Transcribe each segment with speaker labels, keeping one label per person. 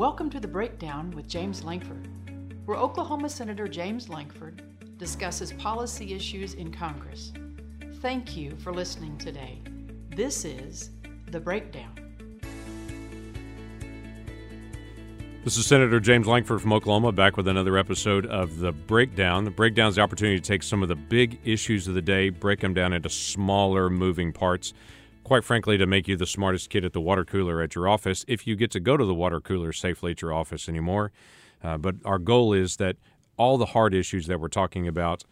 Speaker 1: Welcome to the Breakdown with James Lankford, where Oklahoma Senator James Lankford discusses policy issues in Congress. Thank you for listening today. This is The Breakdown.
Speaker 2: This is Senator James Lankford from Oklahoma back with another episode of The Breakdown. The Breakdown is the opportunity to take some of the big issues of the day, break them down into smaller moving parts. Quite frankly, to make you the smartest kid at the water cooler at your office, if you get to go to the water cooler safely at your office anymore. Uh, but our goal is that all the hard issues that we're talking about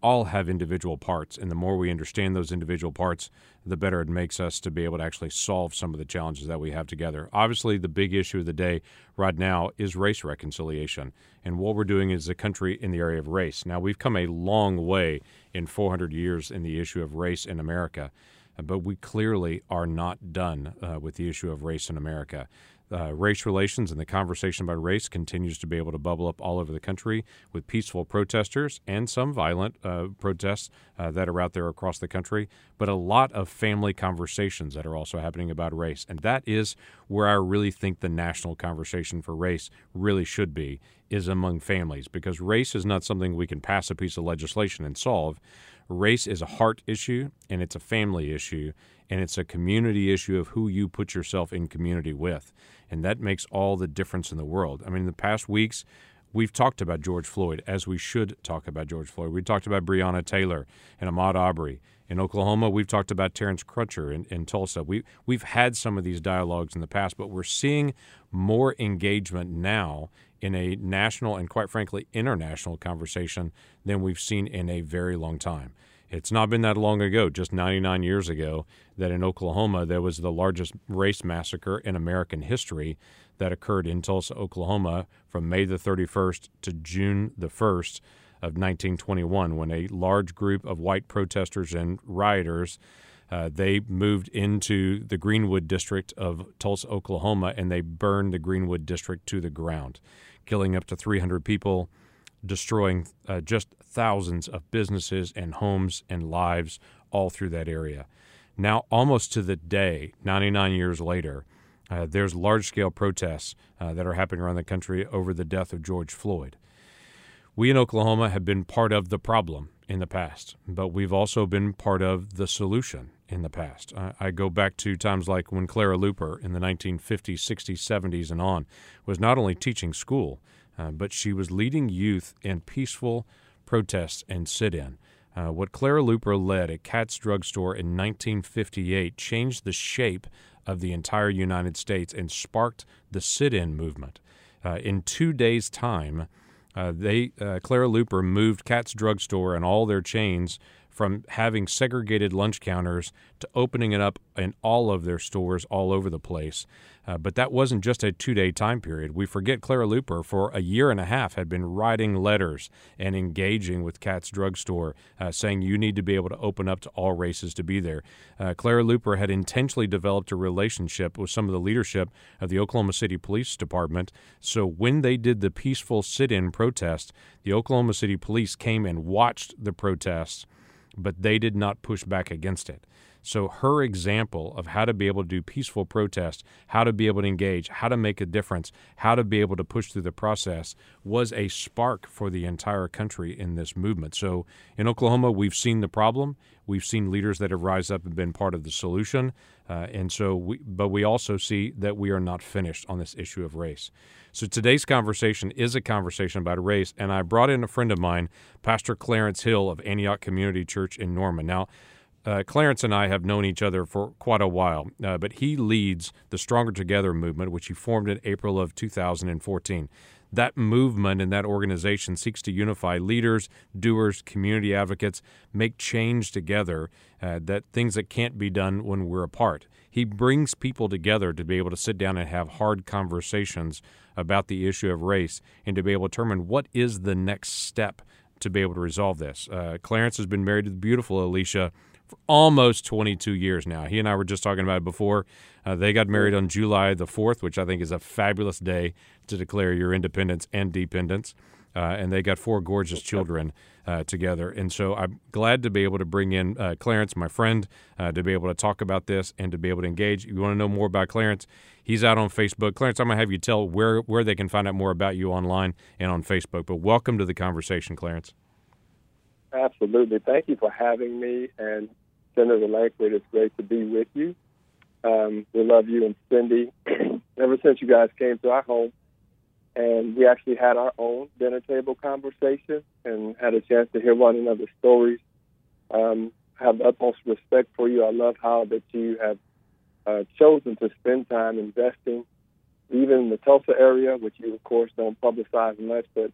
Speaker 2: all have individual parts. And the more we understand those individual parts, the better it makes us to be able to actually solve some of the challenges that we have together. Obviously, the big issue of the day right now is race reconciliation. And what we're doing as a country in the area of race. Now, we've come a long way in 400 years in the issue of race in America. But we clearly are not done uh, with the issue of race in America uh, race relations and the conversation about race continues to be able to bubble up all over the country with peaceful protesters and some violent uh, protests uh, that are out there across the country, but a lot of family conversations that are also happening about race. And that is where I really think the national conversation for race really should be is among families because race is not something we can pass a piece of legislation and solve. Race is a heart issue and it's a family issue and it's a community issue of who you put yourself in community with. And that makes all the difference in the world. I mean, in the past weeks, we've talked about George Floyd as we should talk about George Floyd. We talked about Breonna Taylor and Ahmaud Arbery. In Oklahoma, we've talked about Terrence Crutcher in, in Tulsa. We, we've had some of these dialogues in the past, but we're seeing more engagement now in a national and, quite frankly, international conversation than we've seen in a very long time. It's not been that long ago, just 99 years ago, that in Oklahoma there was the largest race massacre in American history that occurred in Tulsa, Oklahoma from May the 31st to June the 1st of 1921 when a large group of white protesters and rioters uh, they moved into the Greenwood district of Tulsa, Oklahoma, and they burned the Greenwood district to the ground, killing up to 300 people, destroying uh, just thousands of businesses and homes and lives all through that area. Now, almost to the day, 99 years later, uh, there's large scale protests uh, that are happening around the country over the death of George Floyd. We in Oklahoma have been part of the problem in the past, but we've also been part of the solution in the past. I, I go back to times like when Clara Luper in the 1950s, 60s, 70s, and on was not only teaching school, uh, but she was leading youth in peaceful protests and sit in. Uh, what Clara Luper led at Katz Drugstore in 1958 changed the shape of the entire United States and sparked the sit in movement. Uh, in two days' time, uh, they uh, Clara Luper moved Katz Drugstore and all their chains from having segregated lunch counters to opening it up in all of their stores all over the place. Uh, but that wasn't just a two day time period. We forget Clara Luper for a year and a half had been writing letters and engaging with Katz Drugstore, uh, saying you need to be able to open up to all races to be there. Uh, Clara Luper had intentionally developed a relationship with some of the leadership of the Oklahoma City Police Department. So when they did the peaceful sit in protest, the Oklahoma City Police came and watched the protests but they did not push back against it. So her example of how to be able to do peaceful protest, how to be able to engage, how to make a difference, how to be able to push through the process was a spark for the entire country in this movement. So in Oklahoma, we've seen the problem. We've seen leaders that have rise up and been part of the solution. Uh, and so we, but we also see that we are not finished on this issue of race. So today's conversation is a conversation about race, and I brought in a friend of mine, Pastor Clarence Hill of Antioch Community Church in Norman. Now, uh, Clarence and I have known each other for quite a while, uh, but he leads the Stronger Together movement, which he formed in April of 2014. That movement and that organization seeks to unify leaders, doers, community advocates, make change together, uh, that things that can't be done when we're apart. He brings people together to be able to sit down and have hard conversations about the issue of race and to be able to determine what is the next step to be able to resolve this. Uh, Clarence has been married to the beautiful Alicia for almost 22 years now. He and I were just talking about it before. Uh, they got married on July the 4th, which I think is a fabulous day to declare your independence and dependence. uh, and they got four gorgeous children uh, together. And so I'm glad to be able to bring in uh, Clarence, my friend, uh, to be able to talk about this and to be able to engage. If you want to know more about Clarence, he's out on Facebook. Clarence, I'm going to have you tell where, where they can find out more about you online and on Facebook. But welcome to the conversation, Clarence.
Speaker 3: Absolutely. Thank you for having me. And Senator Lankford, it's great to be with you. Um, we love you and Cindy. Ever since you guys came to our home, and we actually had our own dinner table conversation and had a chance to hear one another's stories. Um, I have the utmost respect for you. I love how that you have uh, chosen to spend time investing, even in the Tulsa area, which you of course don't publicize much, but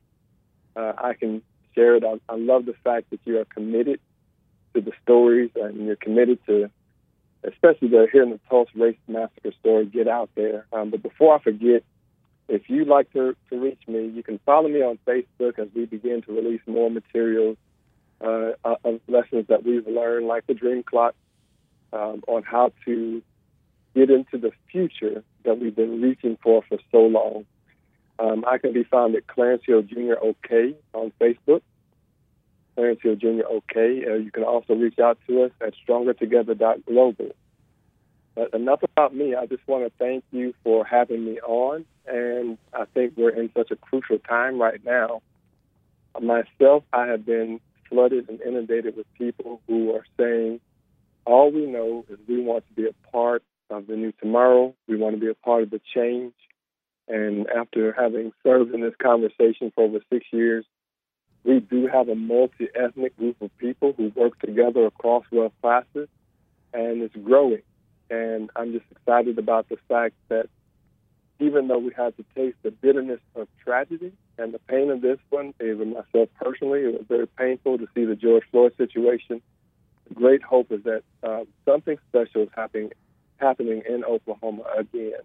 Speaker 3: uh, I can share it. I, I love the fact that you are committed to the stories and you're committed to, especially the hearing the Tulsa race massacre story, get out there. Um, but before I forget, if you'd like to, to reach me, you can follow me on Facebook as we begin to release more materials uh, of lessons that we've learned, like the Dream Clock, um, on how to get into the future that we've been reaching for for so long. Um, I can be found at Clarence Hill Jr. OK on Facebook. Clarence Jr. OK. Uh, you can also reach out to us at strongertogether.global. But enough about me. I just want to thank you for having me on. And I think we're in such a crucial time right now. Myself, I have been flooded and inundated with people who are saying, all we know is we want to be a part of the new tomorrow. We want to be a part of the change. And after having served in this conversation for over six years, we do have a multi ethnic group of people who work together across wealth classes, and it's growing. And I'm just excited about the fact that even though we had to taste the bitterness of tragedy and the pain of this one, even myself personally, it was very painful to see the George Floyd situation. The great hope is that uh, something special is happening happening in Oklahoma again.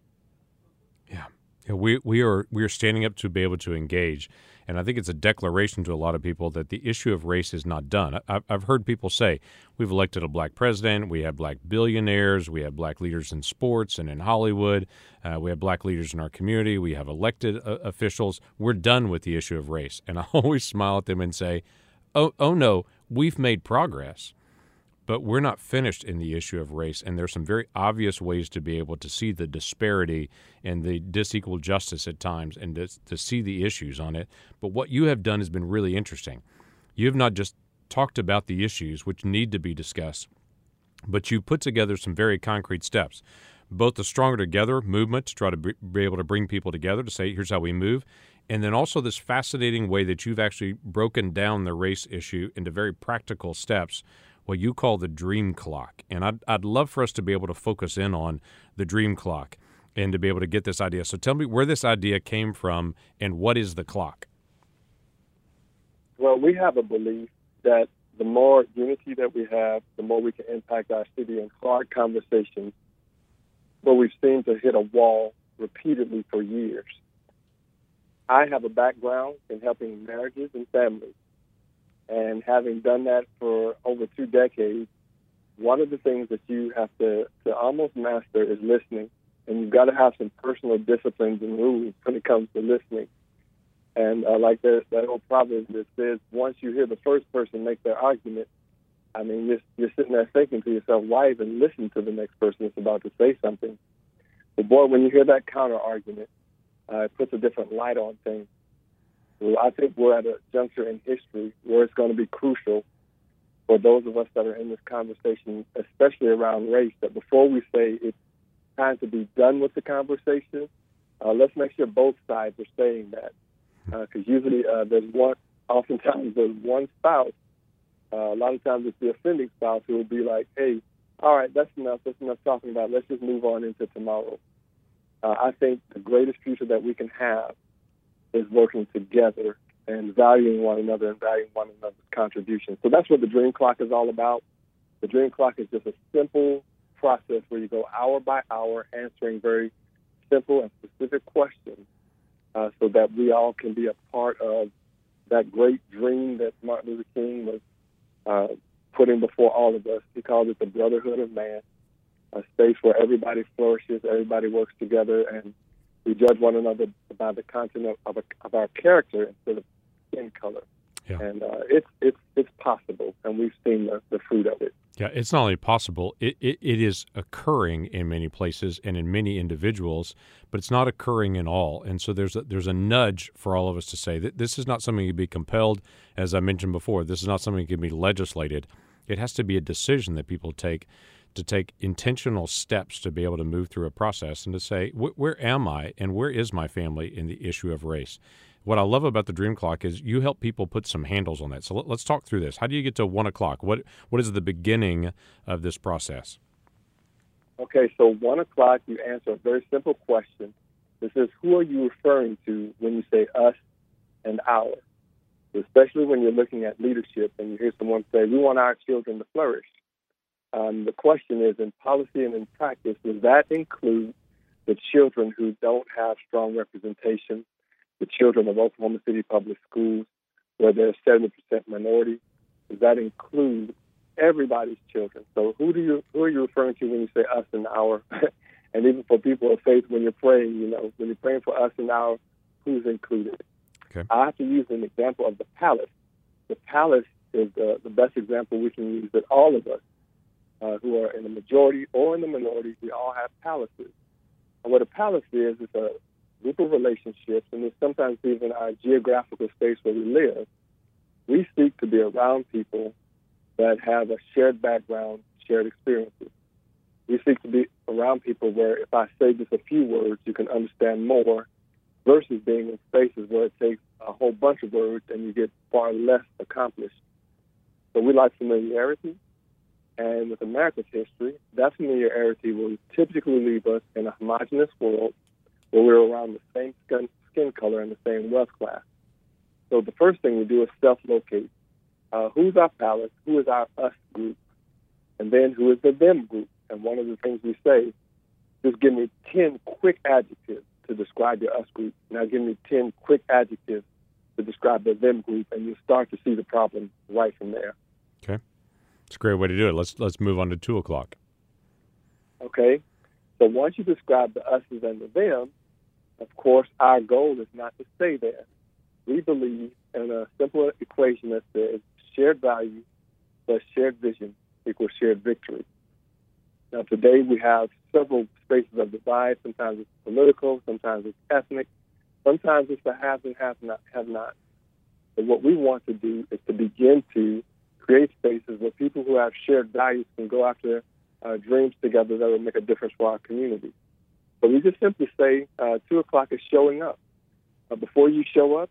Speaker 2: Yeah. We, we are we are standing up to be able to engage, and I think it's a declaration to a lot of people that the issue of race is not done. I, I've heard people say we've elected a black president, we have black billionaires, we have black leaders in sports and in Hollywood, uh, we have black leaders in our community, we have elected uh, officials. We're done with the issue of race, and I always smile at them and say, "Oh, oh no, we've made progress." But we're not finished in the issue of race. And there's some very obvious ways to be able to see the disparity and the disequal justice at times and to, to see the issues on it. But what you have done has been really interesting. You have not just talked about the issues which need to be discussed, but you put together some very concrete steps. Both the Stronger Together movement to try to be able to bring people together to say, here's how we move. And then also this fascinating way that you've actually broken down the race issue into very practical steps what you call the dream clock. And I'd, I'd love for us to be able to focus in on the dream clock and to be able to get this idea. So tell me where this idea came from and what is the clock?
Speaker 3: Well, we have a belief that the more unity that we have, the more we can impact our city and hard conversations where we've seemed to hit a wall repeatedly for years. I have a background in helping marriages and families and having done that for over two decades, one of the things that you have to, to almost master is listening. And you've got to have some personal disciplines and rules when it comes to listening. And uh, like that, that old proverb that says, once you hear the first person make their argument, I mean, you're, you're sitting there thinking to yourself, why even listen to the next person that's about to say something? But boy, when you hear that counter argument, uh, it puts a different light on things. I think we're at a juncture in history where it's going to be crucial for those of us that are in this conversation, especially around race, that before we say it's time to be done with the conversation, uh, let's make sure both sides are saying that. Because uh, usually uh, there's one, oftentimes there's one spouse, uh, a lot of times it's the offending spouse who will be like, hey, all right, that's enough. That's enough talking about. Let's just move on into tomorrow. Uh, I think the greatest future that we can have is working together and valuing one another and valuing one another's contributions. So that's what the Dream Clock is all about. The Dream Clock is just a simple process where you go hour by hour answering very simple and specific questions uh, so that we all can be a part of that great dream that Martin Luther King was uh, putting before all of us. He called it the brotherhood of man, a space where everybody flourishes, everybody works together, and we judge one another by the content of, a, of our character instead of skin color.
Speaker 2: Yeah.
Speaker 3: And uh, it's it's it's possible, and we've seen the, the fruit of it.
Speaker 2: Yeah, it's not only possible; it, it, it is occurring in many places and in many individuals, but it's not occurring in all. And so there's a, there's a nudge for all of us to say that this is not something to be compelled. As I mentioned before, this is not something that can be legislated. It has to be a decision that people take to take intentional steps to be able to move through a process and to say, where am I and where is my family in the issue of race? What I love about the Dream Clock is you help people put some handles on that. So let, us talk through this. How do you get to one o'clock? What what is the beginning of this process?
Speaker 3: Okay, so one o'clock, you answer a very simple question. This is who are you referring to when you say us and our? Especially when you're looking at leadership and you hear someone say, "We want our children to flourish." Um, the question is, in policy and in practice, does that include the children who don't have strong representation the children of Oklahoma City Public Schools, where they're 70% minority. Does that include everybody's children? So who do you who are you referring to when you say us and our? and even for people of faith, when you're praying, you know, when you're praying for us and our, who's included?
Speaker 2: Okay.
Speaker 3: I have to use an example of the palace. The palace is the, the best example we can use that all of us uh, who are in the majority or in the minority, we all have palaces. And what a palace is, is a group of relationships, and it's sometimes even our geographical space where we live, we seek to be around people that have a shared background, shared experiences. We seek to be around people where if I say just a few words, you can understand more versus being in spaces where it takes a whole bunch of words and you get far less accomplished. So we like familiarity. And with America's history, that familiarity will typically leave us in a homogenous world where we're around the same skin, skin color and the same wealth class. So the first thing we do is self-locate. Uh, who's our palace? Who is our us group? And then who is the them group? And one of the things we say is give me 10 quick adjectives to describe your us group. Now give me 10 quick adjectives to describe the them group, and you start to see the problem right from there.
Speaker 2: Okay. It's a great way to do it. Let's let's move on to two o'clock.
Speaker 3: Okay. So once you describe the us's and the them, of course, our goal is not to stay there. We believe in a simple equation that says shared value plus shared vision equals shared victory. Now, today we have several spaces of divide. Sometimes it's political, sometimes it's ethnic, sometimes it's the have and have not. Have not. But what we want to do is to begin to create spaces where people who have shared values can go after uh, dreams together that will make a difference for our community. But we just simply say uh, 2 o'clock is showing up. Uh, before you show up,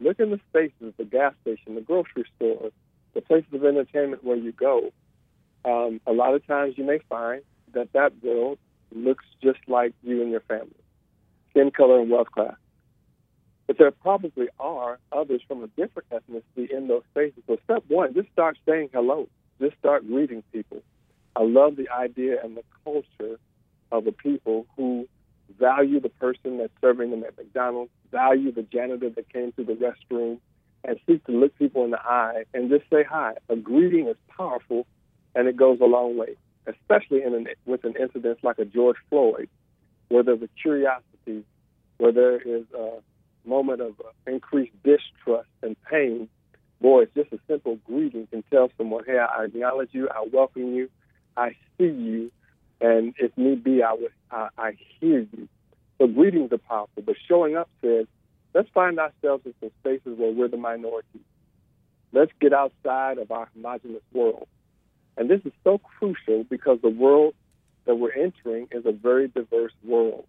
Speaker 3: look in the spaces, the gas station, the grocery store, the places of entertainment where you go. Um, a lot of times you may find that that world looks just like you and your family, skin color and wealth class. But there probably are others from a different ethnicity in those spaces. So step one, just start saying hello. Just start greeting people. I love the idea and the culture of a people who value the person that's serving them at McDonald's, value the janitor that came to the restroom, and seek to look people in the eye and just say hi. A greeting is powerful, and it goes a long way, especially in an, with an incident like a George Floyd, where there's a curiosity, where there is a moment of uh, increased distrust and pain. Boy, it's just a simple greeting can tell someone, hey, I acknowledge you, I welcome you, I see you, and if need be, I would I, I hear you. So greetings are powerful, but showing up says, let's find ourselves in some spaces where we're the minority. Let's get outside of our homogenous world. And this is so crucial because the world that we're entering is a very diverse world.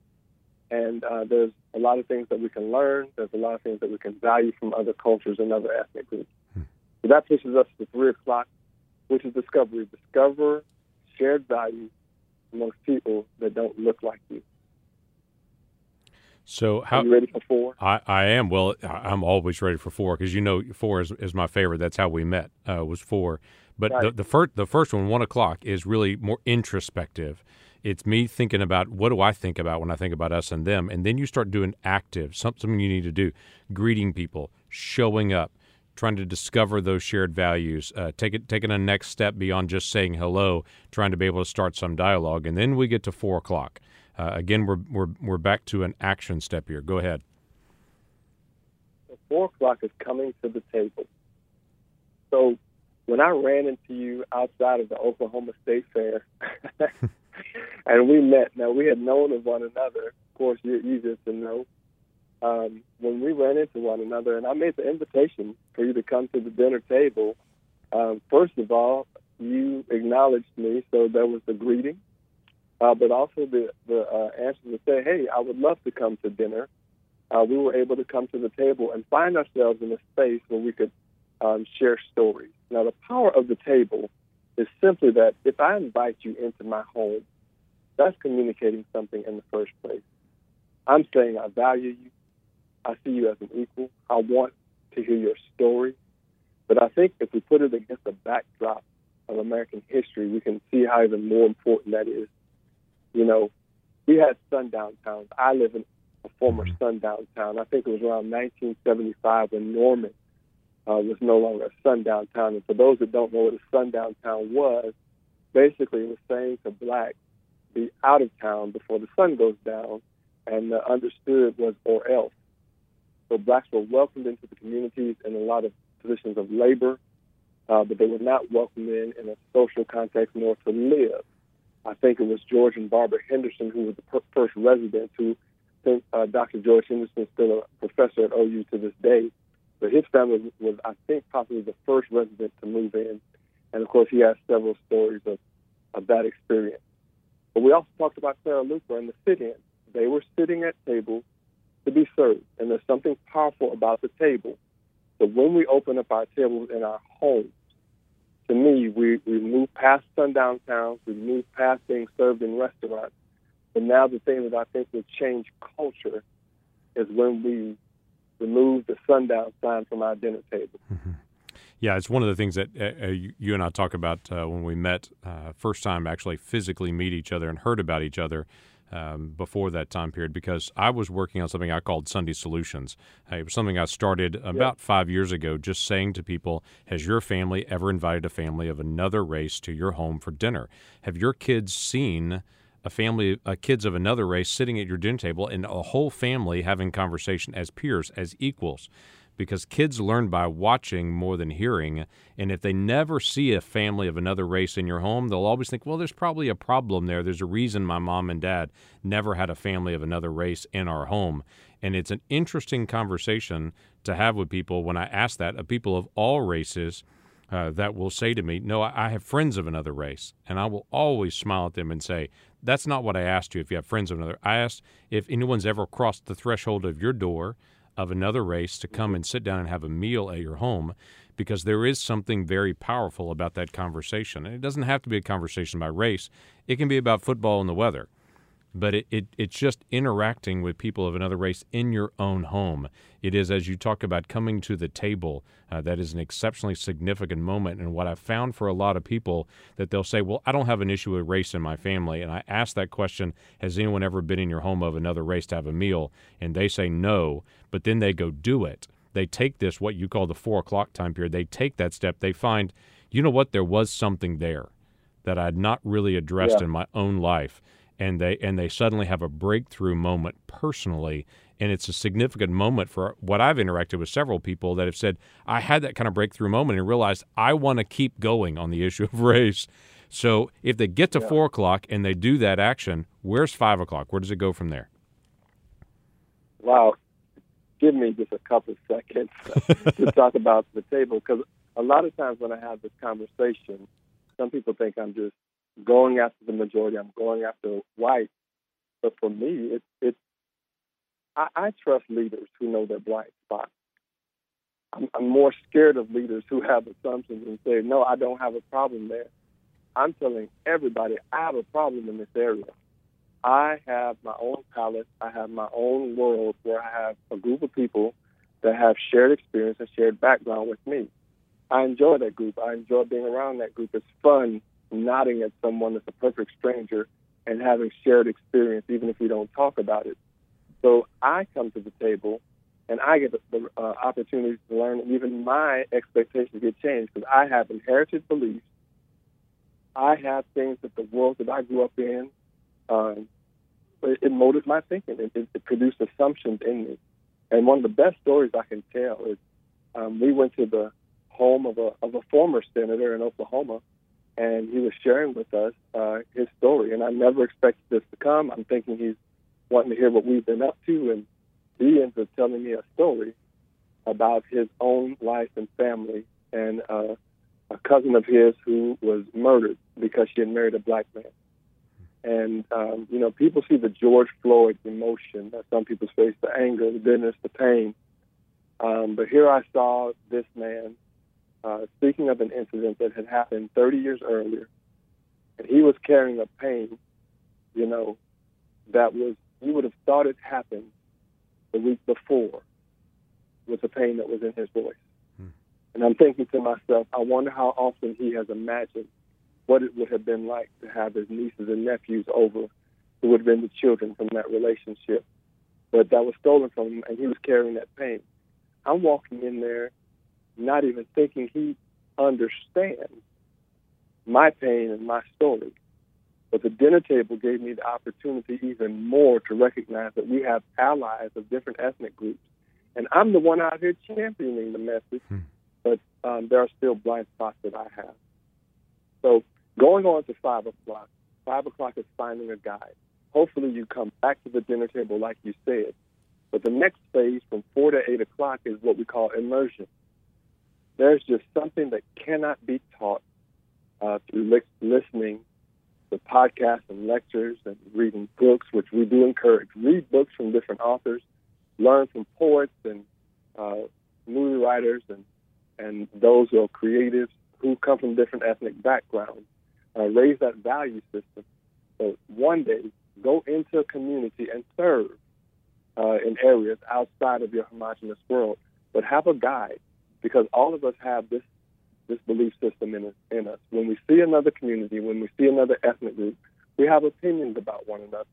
Speaker 3: And uh, there's a lot of things that we can learn. There's a lot of things that we can value from other cultures and other ethnic groups. Hmm. So that pushes us to 3 o'clock, which is discovery. Discover shared values amongst people that don't look like you.
Speaker 2: So how
Speaker 3: Are you ready for four?
Speaker 2: I, I am. Well, I'm always ready for four because you know four is, is my favorite. That's how we met. Uh, was four, but right. the, the first the first one, one o'clock, is really more introspective. It's me thinking about what do I think about when I think about us and them, and then you start doing active something you need to do, greeting people, showing up, trying to discover those shared values, uh, take it, taking a next step beyond just saying hello, trying to be able to start some dialogue, and then we get to four o'clock. Uh, again, we're, we're we're back to an action step here. Go ahead.
Speaker 3: four o'clock is coming to the table. So when I ran into you outside of the Oklahoma State Fair, and we met. Now we had known of one another. Of course, you're easier to know. Um, when we ran into one another, and I made the invitation for you to come to the dinner table. Um, first of all, you acknowledged me, so there was the greeting, uh, but also the the uh, answer to say, "Hey, I would love to come to dinner." Uh, we were able to come to the table and find ourselves in a space where we could um, share stories. Now, the power of the table is simply that if I invite you into my home, that's communicating something in the first place. I'm saying I value you. I see you as an equal. I want to hear your story. But I think if we put it against the backdrop of American history, we can see how even more important that is. You know, we had sundown towns. I live in a former mm-hmm. sundown town. I think it was around 1975 when Norman uh, was no longer a sundown town. And for those that don't know what a sundown town was, basically it was saying to blacks, be out of town before the sun goes down, and understood was or else. So blacks were welcomed into the communities in a lot of positions of labor, uh, but they were not welcomed in in a social context nor to live. I think it was George and Barbara Henderson who was the per- first residents who uh, Dr. George Henderson is still a professor at OU to this day. But his family was, I think, possibly the first resident to move in. And of course, he has several stories of, of that experience. But we also talked about Clara Luper and the sit-in. They were sitting at tables to be served, and there's something powerful about the table. So when we open up our tables in our homes, to me, we, we move past sundown towns, we move past being served in restaurants. But now the thing that I think will change culture is when we remove the sundown sign from our dinner table.
Speaker 2: Mm-hmm. Yeah, it's one of the things that uh, uh you and I talk about uh, when we met uh, first time, actually physically meet each other and heard about each other. Um, before that time period, because I was working on something I called Sunday Solutions. Uh, it was something I started about five years ago, just saying to people, Has your family ever invited a family of another race to your home for dinner? Have your kids seen a family, uh, kids of another race sitting at your dinner table, and a whole family having conversation as peers, as equals. Because kids learn by watching more than hearing. And if they never see a family of another race in your home, they'll always think, well, there's probably a problem there. There's a reason my mom and dad never had a family of another race in our home. And it's an interesting conversation to have with people when I ask that of people of all races uh, that will say to me, No, I have friends of another race. And I will always smile at them and say, That's not what I asked you if you have friends of another. I asked if anyone's ever crossed the threshold of your door of another race to come and sit down and have a meal at your home because there is something very powerful about that conversation. And it doesn't have to be a conversation about race, it can be about football and the weather but it, it, it's just interacting with people of another race in your own home. It is, as you talk about coming to the table, uh, that is an exceptionally significant moment. And what I've found for a lot of people that they'll say, Well, I don't have an issue with race in my family. And I ask that question, Has anyone ever been in your home of another race to have a meal? And they say no, but then they go do it. They take this, what you call the four o'clock time period, they take that step. They find, you know what, there was something there that I had not really addressed yeah. in my own life and they and they suddenly have a breakthrough moment personally and it's a significant moment for what I've interacted with several people that have said I had that kind of breakthrough moment and realized I want to keep going on the issue of race. So if they get to yeah. four o'clock and they do that action, where's five o'clock? Where does it go from there?
Speaker 3: Wow, give me just a couple seconds to talk about the table because a lot of times when I have this conversation, some people think I'm just going after the majority. I'm going after white. But for me, it's it's I, I trust leaders who know their blind spots. I'm, I'm more scared of leaders who have assumptions and say, "No, I don't have a problem there." I'm telling everybody I have a problem in this area. I have my own palace. I have my own world where I have a group of people that have shared experience and shared background with me. I enjoy that group. I enjoy being around that group. It's fun nodding at someone that's a perfect stranger and having shared experience, even if we don't talk about it. So I come to the table and I get the, uh, opportunity to learn, and even my expectations get changed because I have inherited beliefs. I have things that the world that I grew up in, um, it, it molded my thinking. It, it, it produced assumptions in me. And one of the best stories I can tell is um, we went to the home of a of a former senator in Oklahoma, and he was sharing with us uh, his story. And I never expected this to come. I'm thinking he's wanting to hear what we've been up to, and he ends up telling me a story about his own life and family and uh, a cousin of his who was murdered because she had married a black man. And um, you know, people see the George Floyd emotion that some people face, the anger, the bitterness, the pain. Um, but here I saw this man uh, speaking of an incident that had happened 30 years earlier, and he was carrying a pain, you know, that was you would have thought it happened the week before with the pain that was in his voice. Hmm. And I'm thinking to myself, I wonder how often he has imagined what it would have been like to have his nieces and nephews over who would have been the children from that relationship. But that was stolen from him, and he was carrying that pain. I'm walking in there not even thinking he understands my pain and my story. But the dinner table gave me the opportunity even more to recognize that we have allies of different ethnic groups. And I'm the one out here championing the message, hmm. but um, there are still blind spots that I have. So going on to 5 o'clock, 5 o'clock is finding a guide. Hopefully you come back to the dinner table like you said. But the next phase from 4 to 8 o'clock is what we call immersion. There's just something that cannot be taught uh, through li- listening to podcasts and lectures and reading books, which we do encourage. Read books from different authors, learn from poets and uh, movie writers and, and those who are creatives who come from different ethnic backgrounds. Uh, raise that value system. So one day, go into a community and serve uh, in areas outside of your homogenous world, but have a guide because all of us have this this belief system in us, in us. When we see another community, when we see another ethnic group, we have opinions about one another.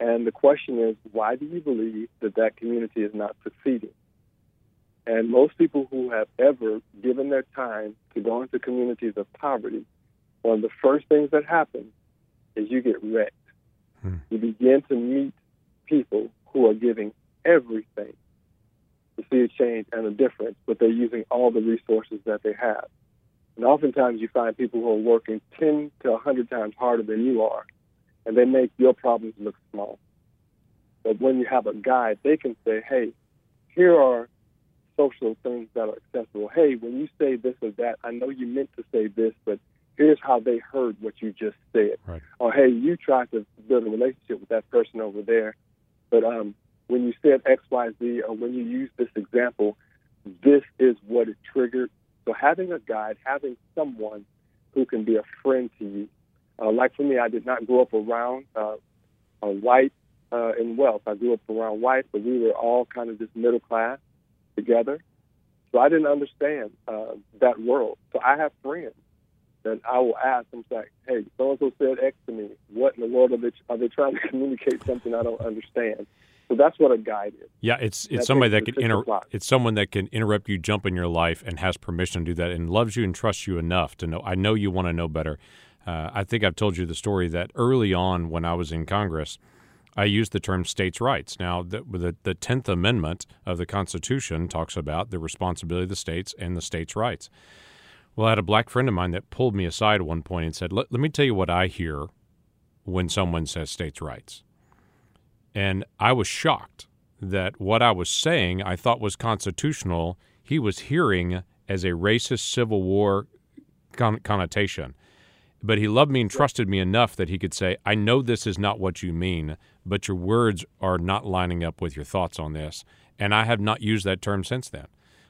Speaker 3: And the question is, why do you believe that that community is not succeeding? And most people who have ever given their time to go into communities of poverty, one of the first things that happen is you get wrecked. Hmm. You begin to meet people who are giving everything to see a change and a difference, but they're using all the resources that they have. And oftentimes you find people who are working 10 to 100 times harder than you are, and they make your problems look small. But when you have a guide, they can say, hey, here are social things that are accessible. Hey, when you say this or that, I know you meant to say this, but here's how they heard what you just said.
Speaker 2: Right.
Speaker 3: Or hey, you tried to build a relationship with that person over there, but um, when you said X, Y, Z, or when you use this example, this is what it triggered. So having a guide, having someone who can be a friend to you. Uh, like for me, I did not grow up around uh, a white uh, in wealth. I grew up around white, but we were all kind of just middle class together. So I didn't understand uh, that world. So I have friends that I will ask them, like, hey, so and so said X to me. What in the world are they, are they trying to communicate something I don't understand? So that's what a guide is.
Speaker 2: Yeah, it's it's somebody that can inter- it's someone that can interrupt you, jump in your life, and has permission to do that, and loves you and trusts you enough to know. I know you want to know better. Uh, I think I've told you the story that early on when I was in Congress, I used the term states' rights. Now, the, the, the 10th Amendment of the Constitution talks about the responsibility of the states and the states' rights. Well, I had a black friend of mine that pulled me aside at one point and said, let, let me tell you what I hear when someone says states' rights. And I was shocked that what I was saying I thought was constitutional, he was hearing as a racist Civil War con- connotation. But he loved me and trusted me enough that he could say, I know this is not what you mean, but your words are not lining up with your thoughts on this. And I have not used that term since then.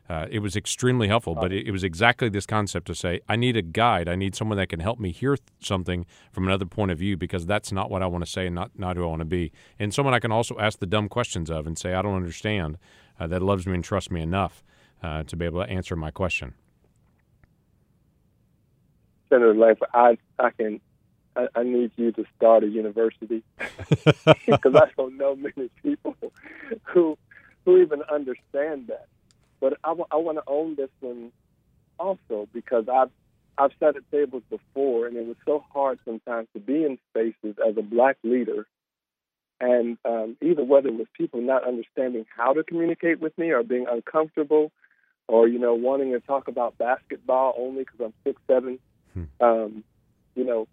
Speaker 2: Uh, it was extremely helpful, but it, it, was exactly this concept to say, I need a guide. I need someone that can help me hear something from another point of view because that's not what I want to say and not, not who I want to be. And someone I can also ask the dumb questions of and say, I don't understand, uh, that loves me and trusts me enough uh, to be able to answer my question.
Speaker 3: Senator Lankford, I, I can I, I, need you to start a university because I don't know many people who who even understand that. But I, w- I want to own this one also because I've I've sat at tables before, and it was so hard sometimes to be in spaces as a black leader And um, either whether it was people not understanding how to communicate with me or being uncomfortable or, you know, wanting to talk about basketball only because I'm six seven, hmm. um, you know,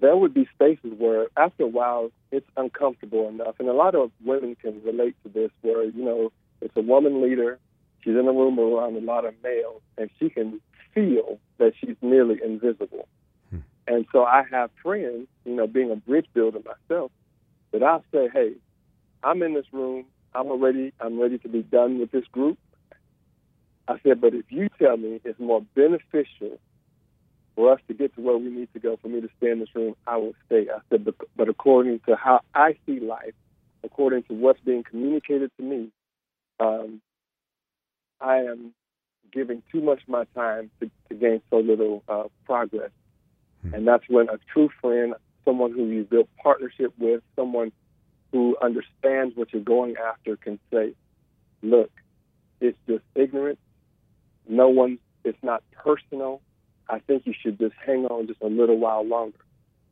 Speaker 3: there would be spaces where after a while it's uncomfortable enough. And a lot of women can relate to this where, you know, it's a woman leader, she's in a room around a lot of males, and she can feel that she's nearly invisible. Hmm. And so I have friends, you know, being a bridge builder myself, that I'll say, hey, I'm in this room. I'm ready. I'm ready to be done with this group. I said, but if you tell me it's more beneficial for us to get to where we need to go, for me to stay in this room, I will stay. I said, but, but according to how I see life, according to what's being communicated to me, um, I am giving too much of my time to, to gain so little uh, progress. Hmm. And that's when a true friend, someone who you build partnership with, someone who understands what you're going after can say, look, it's just ignorance. No one, it's not personal. I think you should just hang on just a little while longer.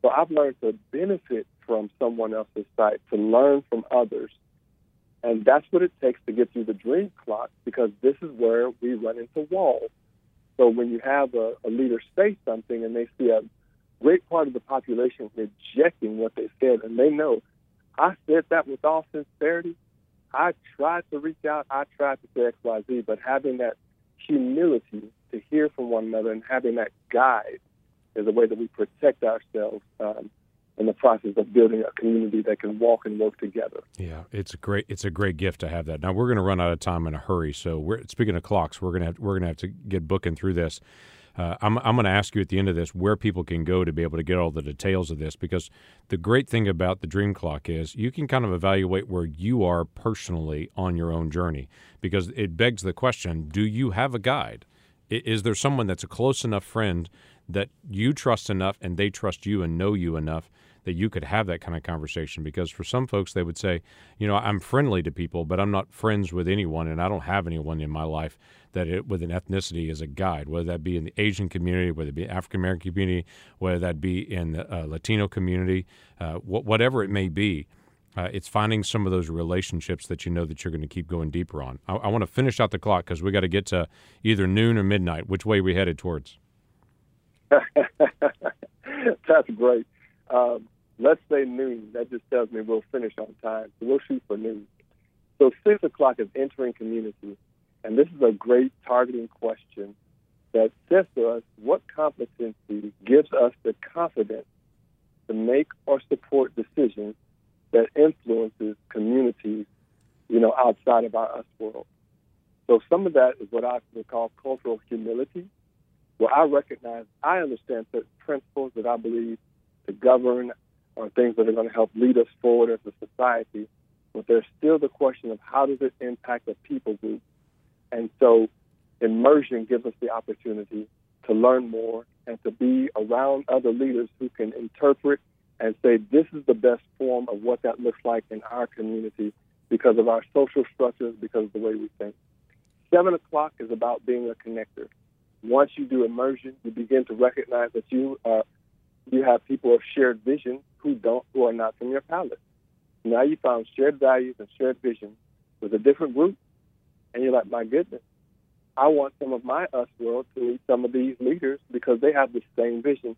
Speaker 3: So I've learned to benefit from someone else's side, to learn from others. And that's what it takes to get through the dream clock because this is where we run into walls. So when you have a, a leader say something and they see a great part of the population rejecting what they said, and they know I said that with all sincerity. I tried to reach out. I tried to say X, Y, Z, but having that humility to hear from one another and having that guide is a way that we protect ourselves um, in the process of building a community that can walk and work together.
Speaker 2: Yeah, it's a great it's a great gift to have that. Now we're going to run out of time in a hurry, so we're speaking of clocks, we're going to we're going to have to get booking through this. Uh, I'm, I'm going to ask you at the end of this where people can go to be able to get all the details of this because the great thing about the Dream Clock is you can kind of evaluate where you are personally on your own journey because it begs the question do you have a guide? Is there someone that's a close enough friend that you trust enough and they trust you and know you enough that you could have that kind of conversation because for some folks they would say you know i'm friendly to people but i'm not friends with anyone and i don't have anyone in my life that it, with an ethnicity as a guide whether that be in the asian community whether it be african american community whether that be in the uh, latino community uh, wh- whatever it may be uh, it's finding some of those relationships that you know that you're going to keep going deeper on. I, I want to finish out the clock because we got to get to either noon or midnight. Which way we headed towards?
Speaker 3: That's great. Um, let's say noon. That just tells me we'll finish on time. So we'll shoot for noon. So six o'clock is entering community. And this is a great targeting question that says to us what competency gives us the confidence to make or support decisions that influences communities, you know, outside of our us world. So some of that is what I would call cultural humility, where I recognize I understand certain principles that I believe to govern or things that are going to help lead us forward as a society. But there's still the question of how does it impact a people group? And so immersion gives us the opportunity to learn more and to be around other leaders who can interpret and say this is the best form of what that looks like in our community because of our social structures, because of the way we think. Seven o'clock is about being a connector. Once you do immersion, you begin to recognize that you are you have people of shared vision who don't who are not from your palace. Now you found shared values and shared vision with a different group, and you're like, my goodness, I want some of my us world to meet some of these leaders because they have the same vision.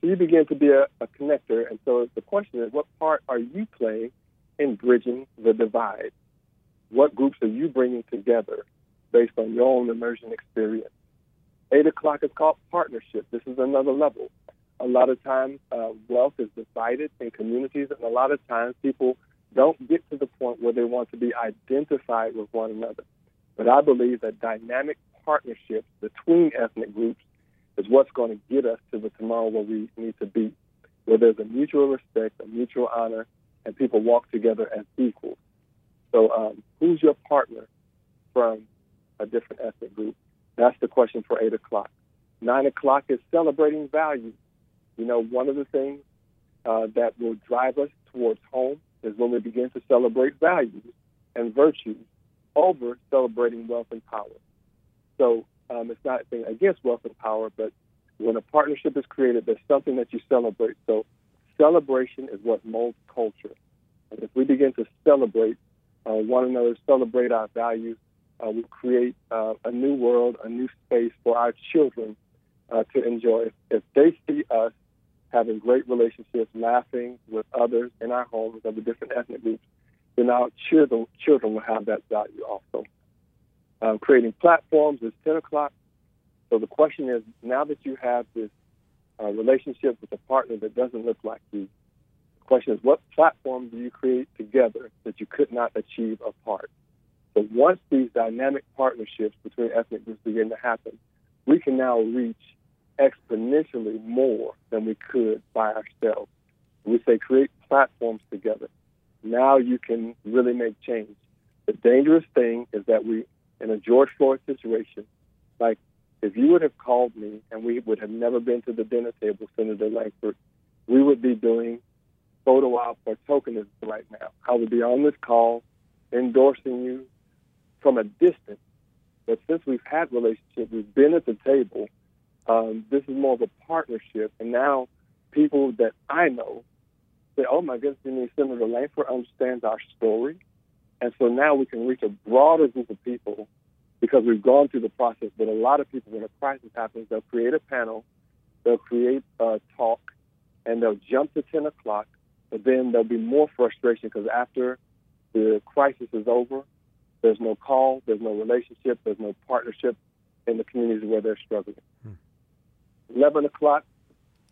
Speaker 3: So you begin to be a, a connector, and so the question is, what part are you playing in bridging the divide? What groups are you bringing together based on your own immersion experience? Eight o'clock is called partnership. This is another level a lot of times uh, wealth is divided in communities, and a lot of times people don't get to the point where they want to be identified with one another. But I believe that dynamic partnerships between ethnic groups is what's going to get us to the tomorrow where we need to be, where there's a mutual respect, a mutual honor, and people walk together as equals. So, um, who's your partner from a different ethnic group? That's the question for 8 o'clock. 9 o'clock is celebrating values. You know, one of the things uh, that will drive us towards home is when we begin to celebrate values and virtues over celebrating wealth and power. So um, it's not against wealth and power, but when a partnership is created, there's something that you celebrate. So celebration is what molds culture. And if we begin to celebrate uh, one another, celebrate our values, uh, we create uh, a new world, a new space for our children uh, to enjoy. If, if they see us having great relationships, laughing with others in our homes of the different ethnic groups, then our children, children will have that value also. Um, creating platforms is 10 o'clock. So the question is now that you have this uh, relationship with a partner that doesn't look like you, the question is what platform do you create together that you could not achieve apart? So once these dynamic partnerships between ethnic groups begin to happen, we can now reach exponentially more than we could by ourselves. We say create platforms together. Now you can really make change. The dangerous thing is that we, in a George Floyd situation, like if you would have called me and we would have never been to the dinner table, Senator Lankford, we would be doing photo op or tokenism right now. I would be on this call endorsing you from a distance. But since we've had relationships, we've been at the table, um, this is more of a partnership. And now people that I know say, oh my goodness, mean Senator Lankford understands our story. And so now we can reach a broader group of people because we've gone through the process. But a lot of people, when a crisis happens, they'll create a panel, they'll create a talk, and they'll jump to 10 o'clock. But then there'll be more frustration because after the crisis is over, there's no call, there's no relationship, there's no partnership in the communities where they're struggling. Hmm. 11 o'clock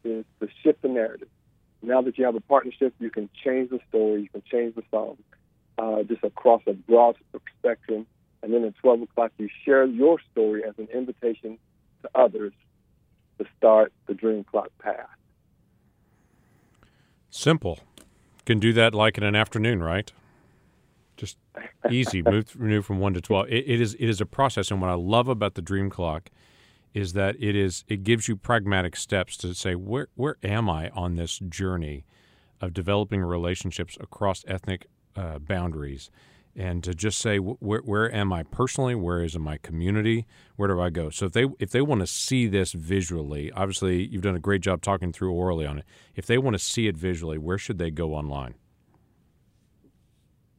Speaker 3: is to shift the narrative. Now that you have a partnership, you can change the story, you can change the song, uh, just across a broad spectrum. And then at 12 o'clock, you share your story as an invitation to others to start the Dream Clock path.
Speaker 2: Simple. Can do that like in an afternoon, right? Just easy. move, move from one to twelve. It, it is it is a process, and what I love about the Dream Clock is that it is it gives you pragmatic steps to say where where am I on this journey of developing relationships across ethnic uh, boundaries, and to just say where where am I personally, where is in my community, where do I go? So if they if they want to see this visually, obviously you've done a great job talking through orally on it. If they want to see it visually, where should they go online?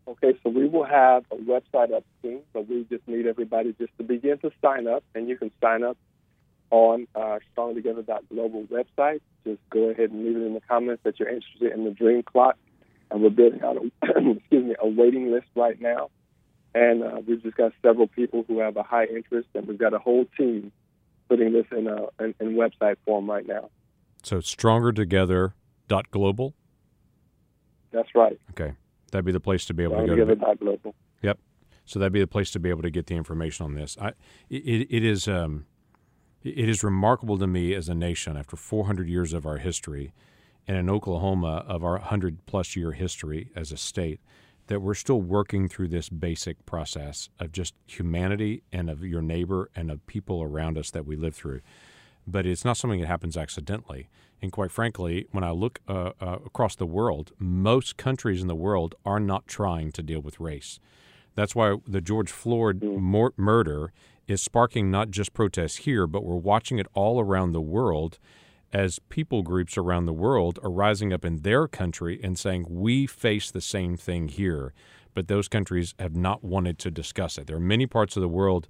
Speaker 3: Okay, so we will have a website up soon, but we just need everybody just to begin to sign up, and you can sign up on our strongtogether.global website. Just go ahead and leave it in the comments that you're interested in the Dream Clock, and we're building out a excuse me a waiting list right now, and uh, we've just got several people who have a high interest, and we've got a whole team putting this in a in, in website form right now.
Speaker 2: So strongertogether.global.
Speaker 3: That's right.
Speaker 2: Okay, that'd be the place to be able to
Speaker 3: go.
Speaker 2: to.
Speaker 3: Global.
Speaker 2: Yep. So that'd be the place to be able to get the information on this. I, it, it is um, it is remarkable to me as a nation, after 400 years of our history, and in Oklahoma of our 100 plus year history as a state, that we're still working through this basic process of just humanity and of your neighbor and of people around us that we live through. But it's not something that happens accidentally. And quite frankly, when I look uh, uh, across the world, most countries in the world are not trying to deal with race. That's why the George Floyd mm. murder is sparking not just protests here, but we're watching it all around the world as people groups around the world are rising up in their country and saying, We face the same thing here. But those countries have not wanted to discuss it. There are many parts of the world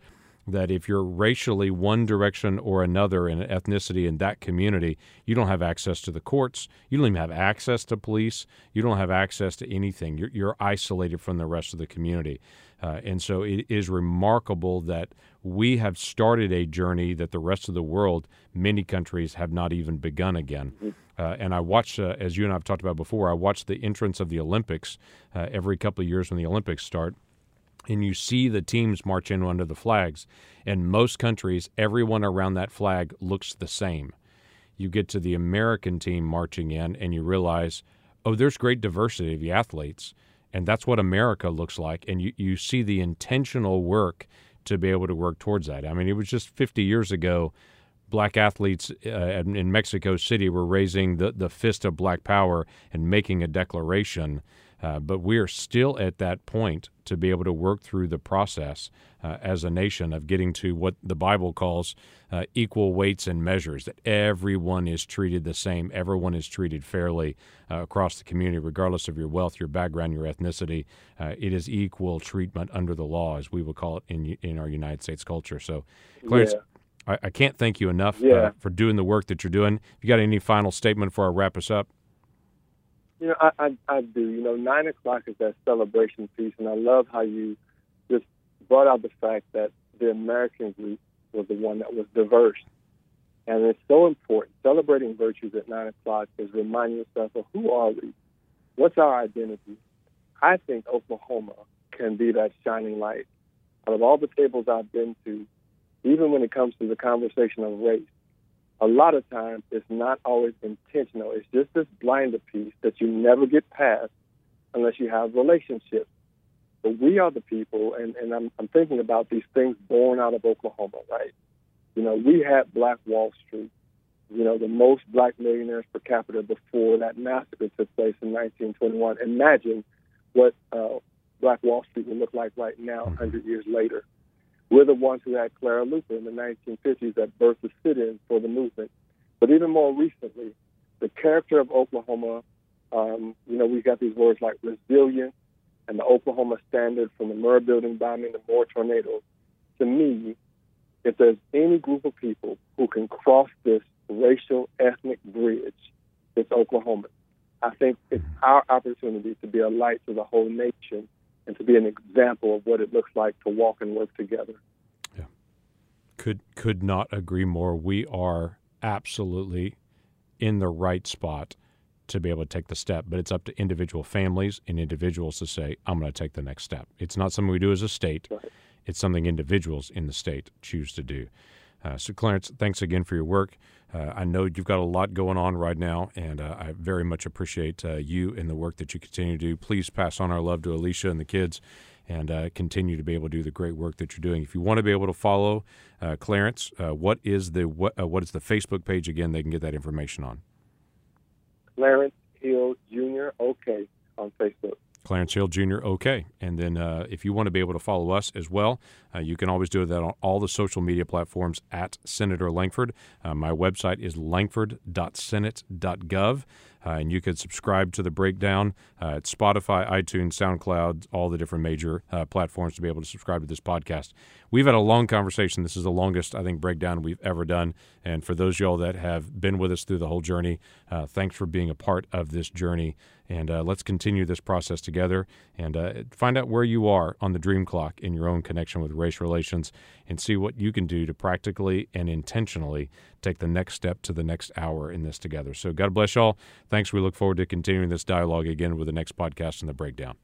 Speaker 2: that if you're racially one direction or another in ethnicity in that community, you don't have access to the courts. You don't even have access to police. You don't have access to anything. You're, you're isolated from the rest of the community. Uh, and so it is remarkable that we have started a journey that the rest of the world, many countries, have not even begun again. Uh, and I watch, uh, as you and I have talked about before, I watch the entrance of the Olympics uh, every couple of years when the Olympics start. And you see the teams march in under the flags. In most countries, everyone around that flag looks the same. You get to the American team marching in, and you realize, oh, there's great diversity of the athletes and that's what America looks like. And you, you see the intentional work to be able to work towards that. I mean, it was just 50 years ago, black athletes uh, in Mexico City were raising the, the fist of black power and making a declaration. Uh, but we are still at that point to be able to work through the process uh, as a nation of getting to what the Bible calls uh, equal weights and measures, that everyone is treated the same, everyone is treated fairly uh, across the community, regardless of your wealth, your background, your ethnicity. Uh, it is equal treatment under the law, as we would call it in, in our United States culture. So, Clarence, yeah. I, I, can't thank you enough uh, yeah. for doing the work that you're doing. You got any final statement before I wrap us up?
Speaker 3: You know, I, I, I do. You know, nine o'clock is that celebration piece, and I love how you just brought out the fact that the American group was the one that was diverse. And it's so important. Celebrating virtues at nine o'clock is reminding yourself of who are we? What's our identity? I think Oklahoma can be that shining light. Out of all the tables I've been to, even when it comes to the conversation of race, a lot of times it's not always intentional. It's just this blinder piece that you never get past unless you have relationships. But we are the people, and, and I'm, I'm thinking about these things born out of Oklahoma, right? You know, we had Black Wall Street, you know, the most black millionaires per capita before that massacre took place in 1921. Imagine what uh, Black Wall Street would look like right now, 100 years later. We're the ones who had Clara Luper in the 1950s that birthed the sit-in for the movement. But even Moore recently, the character of Oklahoma, um, you know, we've got these words like resilient and the Oklahoma standard from the Murrah building bombing to more tornadoes. To me, if there's any group of people who can cross this racial ethnic bridge, it's Oklahoma. I think it's our opportunity to be a light to the whole nation and to be an example of what it looks like to walk and work together.
Speaker 2: Yeah. Could could not agree more. We are absolutely in the right spot to be able to take the step, but it's up to individual families and individuals to say, I'm going to take the next step. It's not something we do as a state. Right. It's something individuals in the state choose to do. Uh, so, Clarence, thanks again for your work. Uh, I know you've got a lot going on right now, and uh, I very much appreciate uh, you and the work that you continue to do. Please pass on our love to Alicia and the kids, and uh, continue to be able to do the great work that you're doing. If you want to be able to follow uh, Clarence, what is the what, what is the Facebook page again? They can get that information on.
Speaker 3: Clarence Hill Jr. OK on Facebook.
Speaker 2: Clarence Hill Jr. OK. And then uh, if you want to be able to follow us as well, uh, you can always do that on all the social media platforms at Senator Lankford. Uh, my website is lankford.senate.gov. Uh, and you can subscribe to the breakdown uh, at Spotify, iTunes, SoundCloud, all the different major uh, platforms to be able to subscribe to this podcast. We've had a long conversation. This is the longest, I think, breakdown we've ever done. And for those y'all that have been with us through the whole journey, uh, thanks for being a part of this journey. And uh, let's continue this process together and uh, find out where you are on the dream clock in your own connection with race relations and see what you can do to practically and intentionally take the next step to the next hour in this together. So, God bless y'all. Thanks. We look forward to continuing this dialogue again with the next podcast in the breakdown.